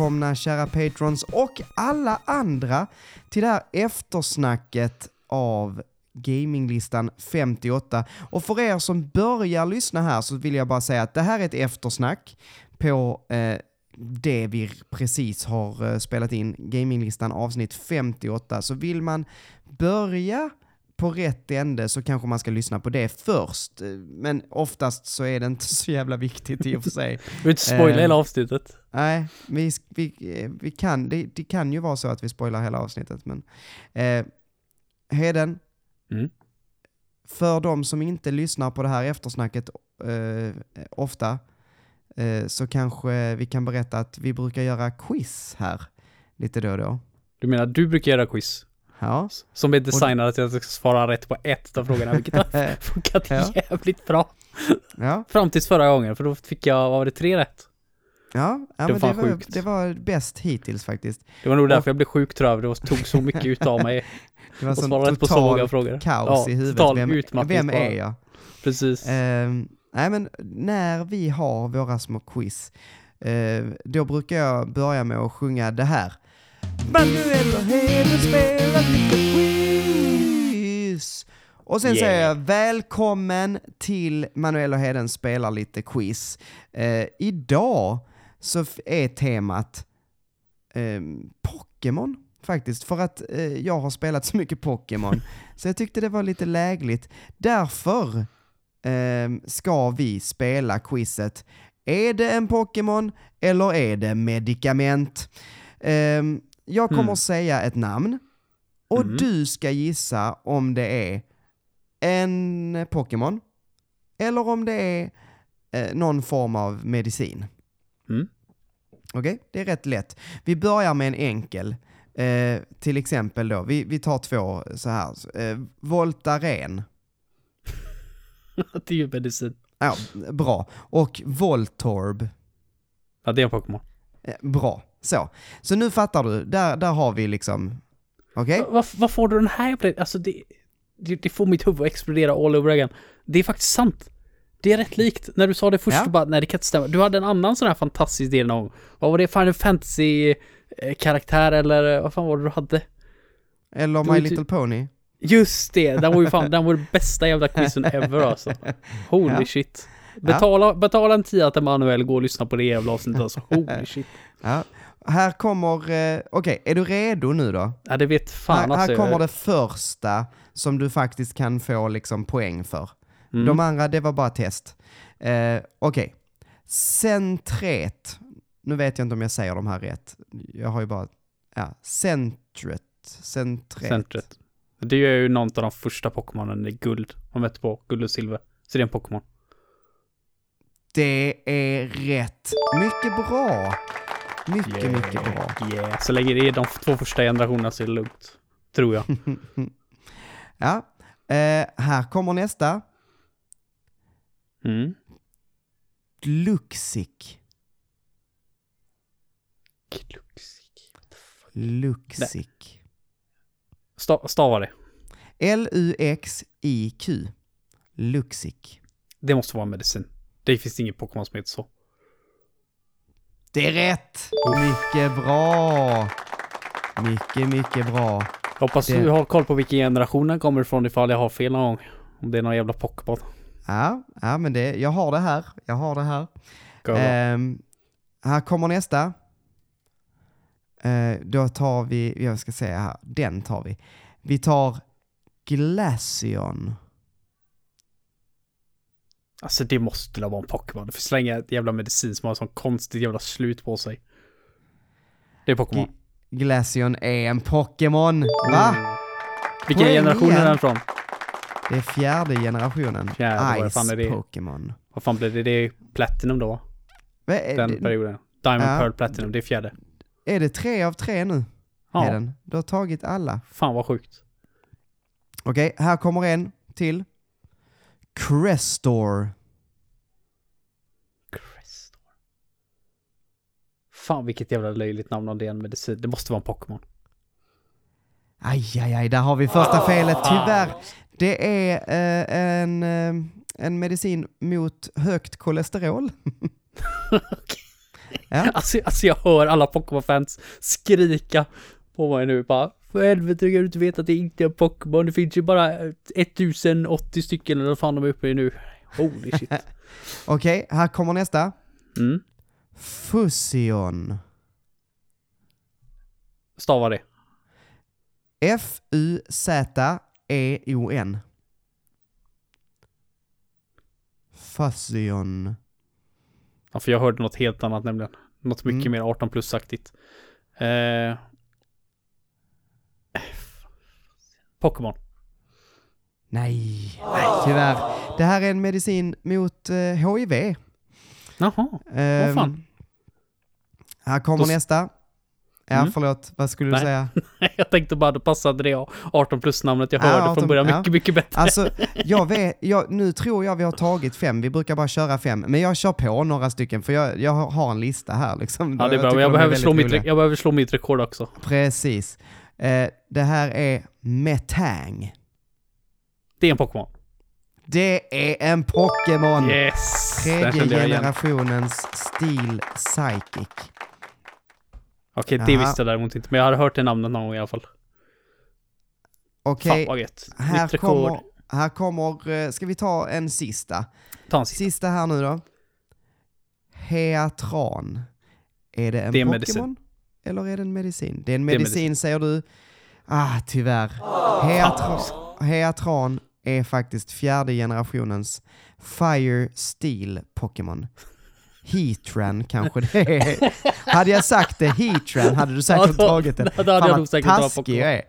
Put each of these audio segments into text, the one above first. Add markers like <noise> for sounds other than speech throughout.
välkomna kära patrons och alla andra till det här eftersnacket av Gaminglistan 58. Och för er som börjar lyssna här så vill jag bara säga att det här är ett eftersnack på eh, det vi precis har eh, spelat in, Gaminglistan avsnitt 58. Så vill man börja på rätt ände så kanske man ska lyssna på det först. Eh, Men oftast så är det inte så jävla viktigt i och för sig. <laughs> Vill inte spoila Eh, hela avsnittet. Nej, vi, vi, eh, vi kan, det, det kan ju vara så att vi spoilar hela avsnittet, men... Eh, Heden, Mm. för de som inte lyssnar på det här eftersnacket eh, ofta, eh, så kanske vi kan berätta att vi brukar göra quiz här lite då och då. Du menar du brukar göra quiz? Ja. Som är designade till att jag ska svara rätt på ett av frågorna, vilket har <laughs> funkat Ja. jävligt bra. Ja, Fram tills förra gången, för då fick jag, vad var det, tre rätt? ja, ja Det men var det, var, det var bäst hittills faktiskt. Det var nog Och- därför jag blev sjukt tror jag, det tog så mycket <laughs> utav mig. Det var Och sån rätt på så många total frågor. kaos Ja, i huvudet. total Vem, vem är jag? Precis. Ehm, nej men när vi har våra små quiz, eh, då brukar jag börja med att sjunga det här. Manuel och Heden spelar lite quiz. Och sen Yeah. säger jag välkommen till Manuel och Heden spelar lite quiz. Eh, idag så är temat ehm, Pokémon faktiskt, för att eh, jag har spelat så mycket Pokémon. <laughs> så jag tyckte det var lite lägligt. Därför ehm, ska vi spela quizet. Är det en Pokémon eller är det medicament? Ehm, jag kommer Mm. säga ett namn och Mm. du ska gissa om det är en Pokémon eller om det är eh, någon form av medicin. Mm. Okej, det är rätt lätt. Vi börjar med en enkel. Eh, till exempel då, vi, vi tar två så här. Eh, Voltaren. <laughs> det är ju medicin. Ja, bra. Och Voltorb. Ja, det är en Pokémon. Eh, bra. Så. Så nu fattar du, där, där har vi liksom, okej? Vad vad får du den här. Alltså det, det, det får mitt huvud att explodera all over again. Det är faktiskt sant. Det är rätt likt. När du sa det först, Ja. bara, nej det kan inte stämma. Du hade en annan sån här fantastisk del någon. Vad var det? Final Fantasy eh, karaktär eller eh, vad fan var det du hade? Eller My är ty- Little Pony. Just det, den var ju fan, den var den bästa jävla quizen <laughs> ever alltså. Holy Ja. shit. Betala, betala en tia till Manuel, gå och lyssna på det jävla avsnittet alltså. <laughs> Holy shit. Ja. Här kommer, eh, okej, är du redo nu då? Ja det vet fan här, alltså. här kommer det första som du faktiskt kan få liksom poäng för. Mm. De andra, det var bara test. Eh, Okej. Centret. Nu vet jag inte om jag säger de här rätt. Jag har ju bara... Ja, centret. Centret. Centret. Det är ju någon av de första Pokémonen i guld. Man mätte på guld och silver. Så det är en Pokémon. Det är rätt. Mycket bra. Mycket, mycket bra. Yeah. Så länge det är de två första generationerna så är det lugnt. Tror jag. <laughs> Ja. Eh, här kommer nästa. Mm. Gluxic. Luxic. Sta- stava det. L-U-X-I-Q. Luxic. Det måste vara medicin. Det finns ingen Pokémon som heter så. Det är rätt! Mycket bra! Mycket, mycket bra. Jag hoppas Det- du har koll på vilken generation den kommer ifrån ifall jag har fel någon gång. Om det är någon jävla Pokémon. Ja, ja men det, jag har det här. Jag har det här. Ehm, här kommer nästa. Eh, då tar vi, jag ska säga här, den tar vi. Vi tar Glaceon. Alltså det måste väl vara en Pokémon. Det finns slänga ett jävla medicin som har sån konstigt jävla slut på sig. Det är Pokémon. G- Glaceon är en Pokémon. Va? Vilken Poäng generation är den från? Det är fjärde generationen. Fjärde, vad Ice det? Pokémon. Vad fan blir det? Det är Platinum då va? Den det, perioden. Diamond, Ja. Pearl, Platinum. Det är fjärde. är det tre av tre nu? Ja. Är den? Du har tagit alla. Fan vad sjukt. Okej, här kommer en till. Crestor. Crestor. Fan vilket jävla löjligt namn om det är en medicin. Det måste vara en Pokémon. Aj, aj, aj, där har vi första felet. Tyvärr. Det är eh, en, eh, en medicin mot högt kolesterol. <laughs> Ja. Alltså, alltså jag hör alla Pokémon-fans skrika på mig nu bara. För helvete kan du inte veta att det inte är Pokémon. Det finns ju bara 1080 stycken eller vad fan de är uppe i nu. Holy shit. <laughs> Okej, här kommer nästa. Mm. Fusion. Stava det. F-U-Z-E-O-N. Fusion. Ja, för jag hörde något helt annat nämligen. Något mycket Mm. mer 18 plus-aktigt. Eh... Pokémon. Nej, nej, tyvärr. Det här är en medicin mot eh, HIV. Jaha. Ehm, fan. Här kommer Då nästa. Ja, Mm. förlåt. Vad skulle du Nej. säga? <laughs> jag tänkte bara det passade det 18 plus-namnet jag Ja, hörde 18 från början ja. mycket, mycket bättre. Alltså, <laughs> jag vet, jag, nu tror jag vi har tagit fem, vi brukar bara köra fem, men jag kör på några stycken för jag, jag har en lista här liksom. ja, det är bra. jag är behöver, slå mitt, jag behöver slå mitt rekord också. Precis. Eh, det här är Metang. Det är en Pokémon. Det är en Pokémon! Yes! Tredje generationens Steel Psychic. Okej, det Jaha. visste jag däremot inte. Men jag hade hört det namnet någon gång i alla fall. Okej, Fan vad gött. här rekord. kommer, här kommer, eh, ska vi ta en sista? Ta en sista. Sista här nu då. Heatran. Är det en Det är en Pokémon? Eller är det en medicin? Det är en är medicin, medicin. säger du. Ah, tyvärr. Heatran, Heatran är faktiskt fjärde generationens Fire Steel Pokémon. Heatran kanske det är. hade jag sagt det, Heatran, hade du säkert Ja, tagit det. <laughs> då hade jag Fan nog vad säkert tagit Pokémon. jag är.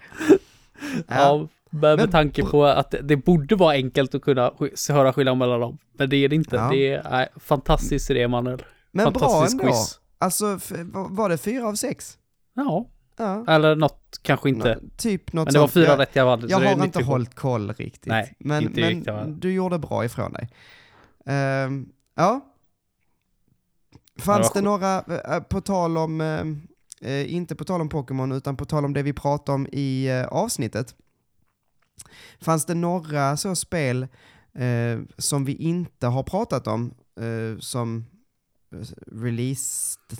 Ja, men med tanke på att det- borde vara enkelt att kunna höra skillnad mellan dem. Men det är det inte. Ja. Det är nej, fantastiskt idé, Manuel. Men bra Fantastisk ändå. quiz. Alltså, var det fyra av sex? Ja, Ja. eller något kanske inte. Nå- Typ något Men det var fyra jag, rätt Jag det är har inte hållit koll riktigt. Nej, men, inte men riktigt, du gjorde bra ifrån dig. Ehm, ja. Fanns Ja, det några, eh, på tal om, eh, inte på tal om Pokémon, utan på tal om det vi pratade om i eh, avsnittet. Fanns det några så spel som vi inte har pratat om, som released,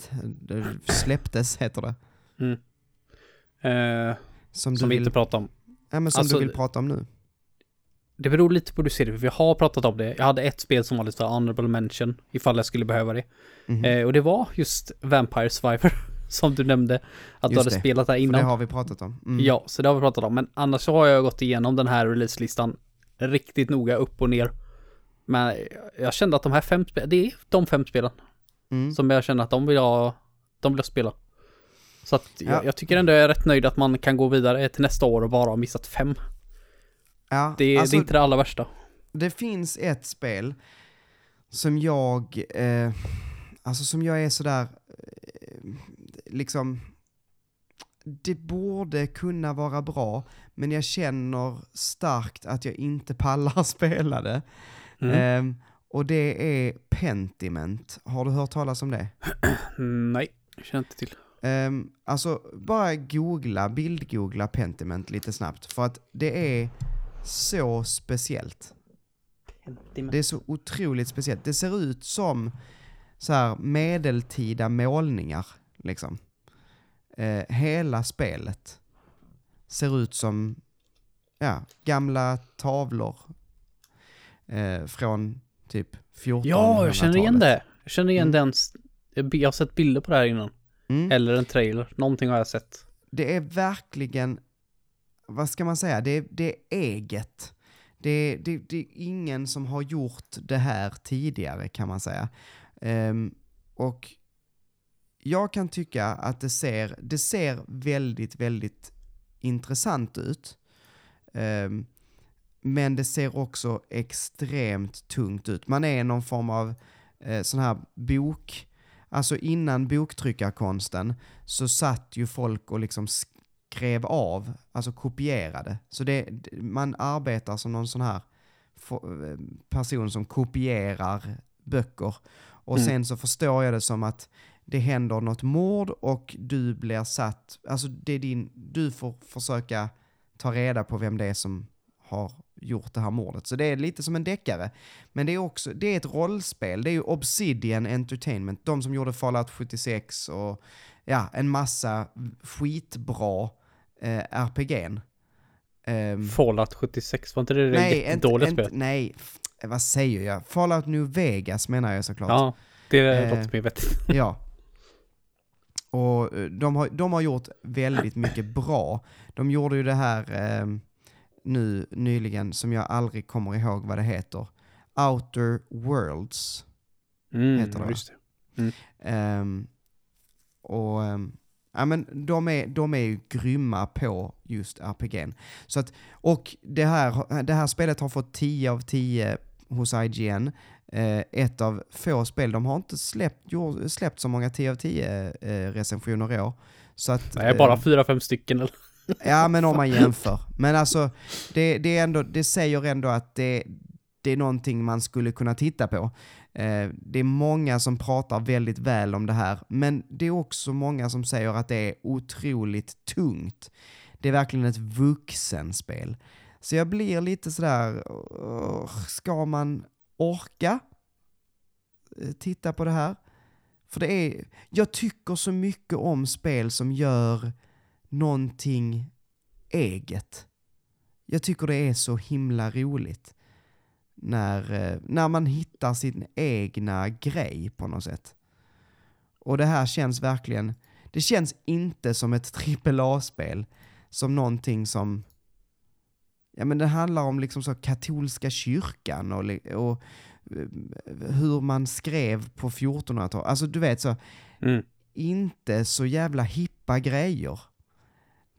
släpptes heter det? Mm. Eh, Som, som du vi vill, inte pratar om. ja, men som Alltså, du vill prata om nu? Det beror lite på hur du ser det, för vi har pratat om det. Jag hade ett spel som var lite honorable mention, ifall jag skulle behöva det. Mhm. Eh, och det var just Vampire Survivor, <laughs> som du nämnde. Att du Just hade det. spelat där För innan. det har vi pratat om. Mm. Ja, så det har vi pratat om. Men annars så har jag gått igenom den här releaselistan riktigt noga upp och ner. Men jag kände att de här fem spelen, det är de fem spelen Mm. som jag känner att de vill jag, de vill spela. Så att Ja. jag, jag tycker ändå jag är rätt nöjd att man kan gå vidare till nästa år och bara ha missat fem. Ja, Det, alltså, det är inte det allra värsta. det finns ett spel som jag, eh, alltså som jag är sådär, eh, liksom, det borde kunna vara bra, men jag känner starkt att jag inte pallar <laughs> spela det. Mm. Ehm, och det är Pentiment. Har du hört talas om det? <clears throat> Nej, jag känner inte till. Um, alltså, bara googla, bildgoogla Pentiment lite snabbt, för att det är så speciellt. Det är så otroligt speciellt. Det ser ut som så här medeltida målningar, liksom. Eh, hela spelet ser ut som ja, gamla tavlor eh, från typ 1400-talet. Ja, jag känner igen det. Jag känner igen Mm. den. Jag har sett bilder på det här innan. Mm. Eller en trailer. Någonting har jag sett. det är verkligen, vad ska man säga, det är, det är eget. Det är, det, det är ingen som har gjort det här tidigare kan man säga. Ehm, och jag kan tycka att det ser, det ser väldigt, väldigt intressant ut. Ehm, men det ser också extremt tungt ut. Man är någon form av eh, sån här bok, alltså innan boktryckarkonsten så satt ju folk och liksom skrev av, alltså kopierade. Så det, man arbetar som någon sån här eh, person som kopierar böcker. Och Mm. sen så förstår jag det som att det händer något mord och du blir satt, alltså det är din, du får försöka ta reda på vem det är som har gjort det här mordet. Så det är lite som en deckare. Men det är också, det är ett rollspel. Det är ju Obsidian Entertainment, de som gjorde Fallout 76 och ja, en massa skitbra eh, RPG'n. Um, Fallout 76, var inte det nej, jättedåliga inte, spelet? nej, vad säger jag? Fallout New Vegas menar jag såklart. Ja, det Eh, låter mer vettigt. Ja. Och eh, de har, de har gjort väldigt mycket bra. De gjorde ju det här eh, nu nyligen som jag aldrig kommer ihåg vad det heter. Outer Worlds. Mm, heter det, just det. Ehm, och ehm, ja, men de, är, de är ju grymma på just RPG'n. Så att, och det här, det här spelet har fått 10 av 10 hos IGN. Eh, ett av få spel, de har inte släppt, gjort, släppt så många 10 av 10 eh, recensioner i år. Så att, Nej, bara eh, fyra, fem stycken eller? Ja, men om man jämför. Men alltså, det, det, är ändå, det säger ändå att det, det är någonting man skulle kunna titta på. Eh, det är många som pratar väldigt väl om det här, men det är också många som säger att det är otroligt tungt. Det är verkligen ett vuxenspel. Så jag blir lite sådär, ska man orka eh, titta på det här? För det är, jag tycker så mycket om spel som gör någonting eget. Jag tycker det är så himla roligt när, eh, när man hittar sin egna grej på något sätt. Och det här känns verkligen, det känns inte som ett <laughs> AAA-spel, som någonting som, ja men det handlar om liksom så katolska kyrkan och, och eh, hur man skrev på 1400-talet. Alltså du vet så, Mm. inte så jävla hippa grejer.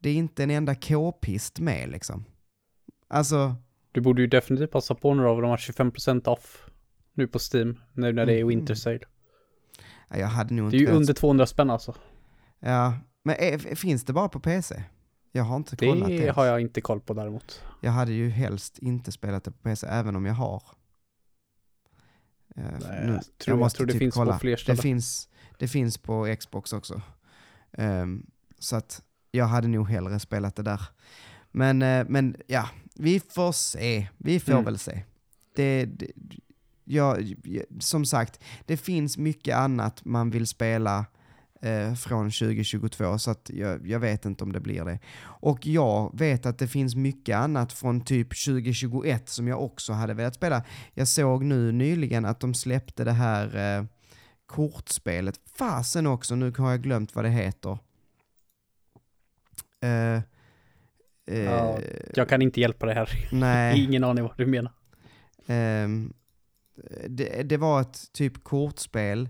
Det är inte en enda k-pist med liksom. Alltså, Du borde ju definitivt passa på några av de har 25% off nu på Steam, nu när det är Mhm. Winter Sale. ja, jag hade nog Det inte är ju under 200 spänn alltså. Ja, men är, finns det bara på PC? Jag har inte kollat det. Det har jag inte koll på däremot. Jag hade ju helst inte spelat det på PC, även om jag har. Eh, Nej, nu- jag tror, jag måste tror det typ finns kolla. på fler Det ställen. finns, det finns på Xbox också. Ehm, så att jag hade nog hellre spelat det där. Men, eh, men ja, vi får se. Vi får Mm. väl se. Det, det, ja, ja, som sagt, det finns mycket annat man vill spela eh, från 2022, så att jag, jag vet inte om det blir det. Och jag vet att det finns mycket annat från typ 2021 som jag också hade velat spela. Jag såg nu nyligen att de släppte det här eh, kortspelet. Fasen också, nu har jag glömt vad det heter. Eh, eh, Ja, Jag kan inte hjälpa dig här. nej. <laughs> Ingen aning vad du menar. Ehm, det, det var ett typ kortspel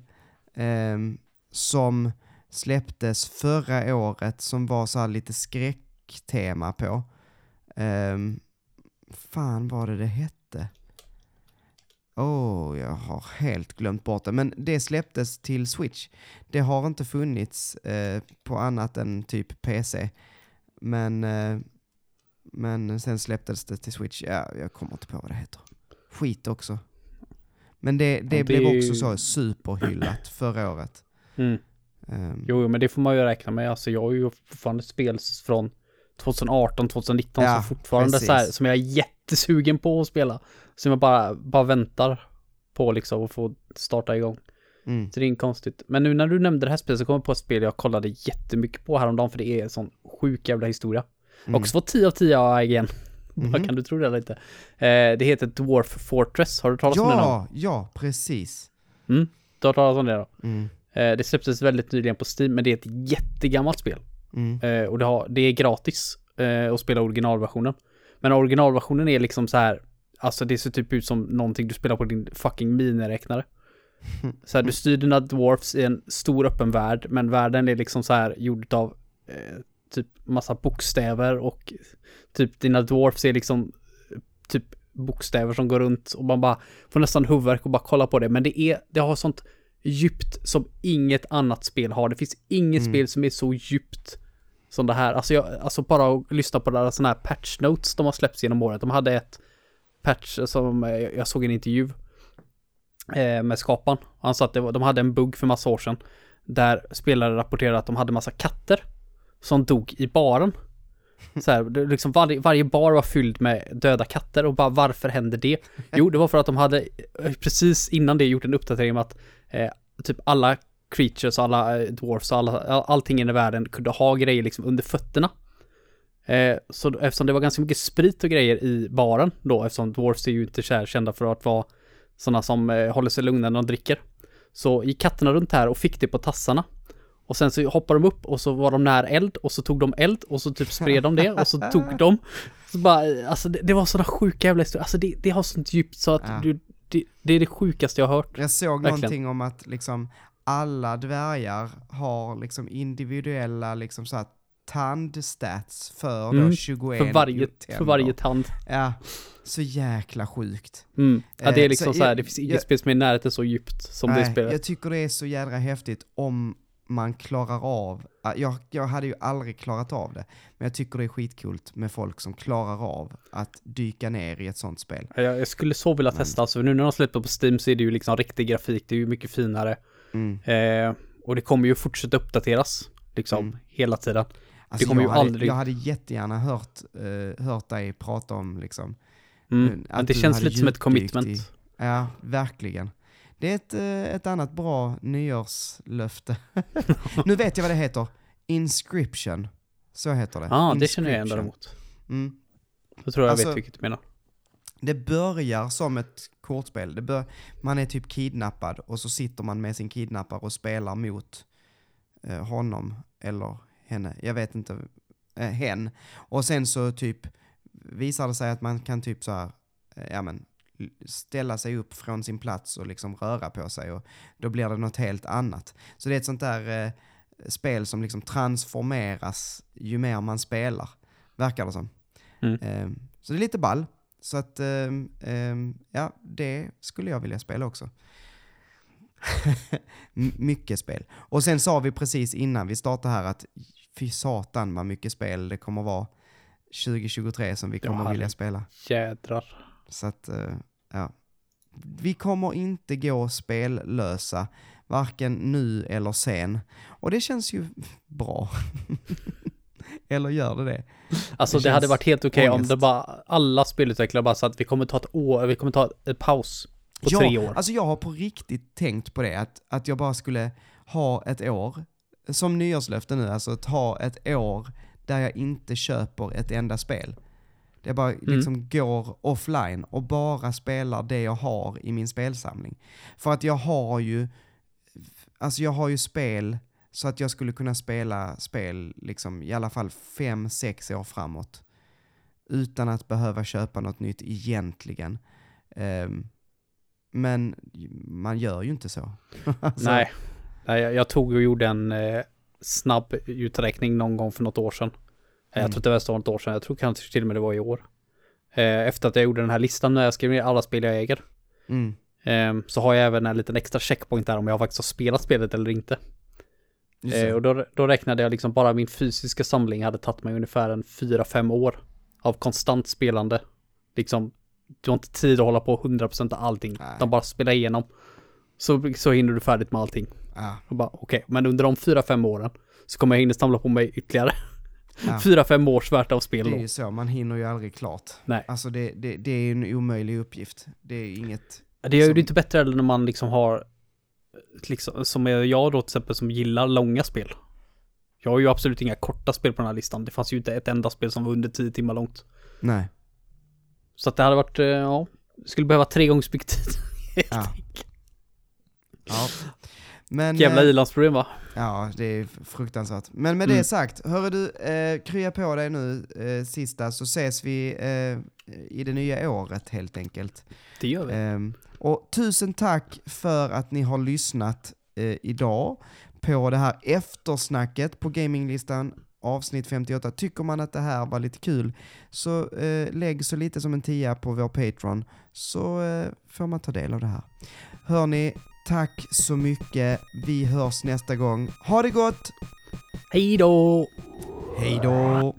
ehm, som släpptes förra året som var så här lite skräcktema på. Um, fan var det det hette? Åh, oh, jag har helt glömt bort det. Men det släpptes till Switch. Det har inte funnits eh, på annat än typ PC. Men, eh, men sen släpptes det till Switch. Ja, jag kommer inte på vad det heter. Skit också. Men det, det, det blev också så superhyllat förra året. Mm. Ehm, Jo, men det får man ju räkna med. Alltså jag har ju fortfarande spel från 2018, 2019 Ja, som fortfarande så här, som jag är jättesugen på att spela. Som jag bara, bara väntar på liksom att få starta igång. Mm, Så det är inte konstigt. Men nu när du nämnde det här spelet så kom jag på ett spel jag kollade jättemycket på häromdagen för det är en sån sjuk jävla historia. mm. Också fått 10 av 10 av IGN. <laughs> Vad kan du tro det eller inte? Eh, det heter Dwarf Fortress. Har du talat om det någon? Ja, ja, precis. Du har talat om det då? Mm, Eh, det släpptes väldigt nyligen på Steam, men det är ett jättegammalt spel. mm, Eh, och det, har, det är gratis eh, att spela originalversionen. Men originalversionen är liksom så här, alltså det ser typ ut som någonting du spelar på din fucking miniräknare. Så här, du styr dina dwarfs i en stor öppen värld, men världen är liksom så här gjord av eh, typ massa bokstäver och typ dina dwarfs är liksom typ bokstäver som går runt och man bara får nästan huvudvärk och bara kolla på det. Men det är, det har sånt djupt som inget annat spel har. Det finns inget Mm. spel som är så djupt som det här. Alltså, jag, alltså bara att lyssna på deras sådana här patch notes de har släppts genom året. De hade ett patch som eh, jag såg en intervju med skaparen. Han sa att var, de hade en bugg för massa år sedan. Där spelare rapporterade att de hade massa katter som dog i baren. Så här, liksom varje, varje bar var fylld med döda katter och bara varför händer det? <laughs> Jo, det var för att de hade eh, precis innan det gjort en uppdatering om att eh, typ alla creatures, alla eh, dwarfs, alla, all, allting i världen kunde ha grejer liksom under fötterna. Eh, så eftersom det var ganska mycket sprit och grejer i baren då, eftersom dwarfs är ju inte kända för att vara sådana som eh, håller sig lugna när de dricker. Så gick katterna runt här och fick det på tassarna. Och sen så hoppade de upp och så var de nära eld och så tog de eld och så typ spred de det och så tog <laughs> de. Så bara, alltså det, det var sådana sjuka jävla historier. Alltså det, det har sånt djupt så att Ja. du, det, det är det sjukaste jag har hört. Jag såg Verkligen. någonting om att liksom alla dvärgar har liksom individuella liksom så här tandstats för Mm, då 21 För varje, för varje tand. Ja, så jäkla sjukt. Mm. Ja, det är Eh, liksom så så här, jag- det finns inget spel som är i närheten så djupt som det Nej, spelet. jag tycker det är så jädra häftigt om man klarar av, jag, jag hade ju aldrig klarat av det, men jag tycker det är skitkult med folk som klarar av att dyka ner i ett sånt spel. Jag, jag skulle så vilja testa, alltså nu när de släpper på Steam så är det ju liksom riktig grafik, det är ju mycket finare. Mm. Eh, och det kommer ju fortsätta uppdateras, liksom, Mm. hela tiden. Alltså kommer jag, ju hade, aldrig- jag hade jättegärna hört, eh, hört dig prata om liksom, Mm. Mm, att det känns lite som ett commitment. i- ja, verkligen. Det är ett, eh, ett annat bra nyårslöfte. <laughs> nu vet jag vad det heter. Inscription. Så heter det. Ja, ah, det känner jag Inscription. däremot. Mm. Då tror jag Alltså- vet vilket du menar. Det börjar som ett kortspel. Det bör, man är typ kidnappad och så sitter man med sin kidnappare och spelar mot eh, honom eller henne. Jag vet inte. Eh, hen. Och sen så typ visar det sig att man kan typ så här, eh, ja men ställa sig upp från sin plats och liksom röra på sig och då blir det något helt annat. Så det är ett sånt där eh, spel som liksom transformeras ju mer man spelar, verkar det som. Mm. Ehm, så det är lite ball. Så att, ehm, ja, det skulle jag vilja spela också. Mycket spel. Och sen sa vi precis innan vi startade här att fy satan vad mycket spel det kommer vara 2023 som vi Ja, kommer vilja spela. Jädrar. Så att, eh, ja. Vi kommer inte gå spellösa, varken nu eller sen. Och det känns ju bra. <laughs> eller gör det det? Alltså det, Det hade varit helt okej om ångest. det bara alla spelutvecklare bara sa att vi kommer ta ett år, vi kommer ta ett paus på ja, tre år. Alltså jag har på riktigt tänkt på det, att, att jag bara skulle ha ett år, som nyårslöfte nu, alltså att ha ett år där jag inte köper ett enda spel. Det jag bara Mm. liksom går offline och bara spelar det jag har i min spelsamling. För att jag har ju, alltså jag har ju spel så att jag skulle kunna spela spel liksom i alla fall fem, sex år framåt. Utan att behöva köpa något nytt egentligen. Ehm, men man gör ju inte så. <laughs> Alltså, Nej. Nej, jag, tog och gjorde en eh, snabb uträkning någon gång för något år sedan. Eh, Mm. Jag tror inte det var något år sedan, jag tror kanske till och med det var i år. Eh, efter att jag gjorde den här listan när jag skrev ner alla spel jag äger. Mm, Eh, så har jag även en liten extra checkpoint där om jag faktiskt har spelat spelet eller inte. Eh, och då, då räknade jag liksom bara min fysiska samling hade tagit mig ungefär en 4-5 år av konstant spelande. Liksom, du har inte tid att hålla på 100% av allting, Nej. utan bara spela igenom. Så, så hinner du färdigt med allting. ja, Och bara okej, men under de 4-5 åren så kommer jag hinna samla på mig ytterligare Ja. <laughs> 4-5 års värt av spel det är ju så, man hinner ju aldrig klart. Nej. Alltså det, det, det är en omöjlig uppgift. Det är inget... Det gör ju som- det inte bättre heller när man liksom har, liksom, som jag då till exempel som gillar långa spel. Jag har ju absolut inga korta spel på den här listan. Det fanns ju inte ett enda spel som var under 10 timmar långt. Nej. Så att det hade varit, eh, ja, skulle behöva tre gånger så mycket tid. <laughs> Ja. ja. Men, Jävla eh, ilandsproblem va? Ja, det är fruktansvärt. Men med Mm. det sagt, hörru du, eh, krya på dig nu eh, sista så ses vi eh, i det nya året helt enkelt. Det gör vi. Ehm, och tusen tack för att ni har lyssnat eh, idag på det här eftersnacket på gaminglistan avsnitt 58. Tycker man att det här var lite kul så eh, lägg så lite som en tia på vår Patreon så eh, får man ta del av det här. Hörni, tack så mycket. Vi hörs nästa gång. Ha det gott! Hej då! Hej då!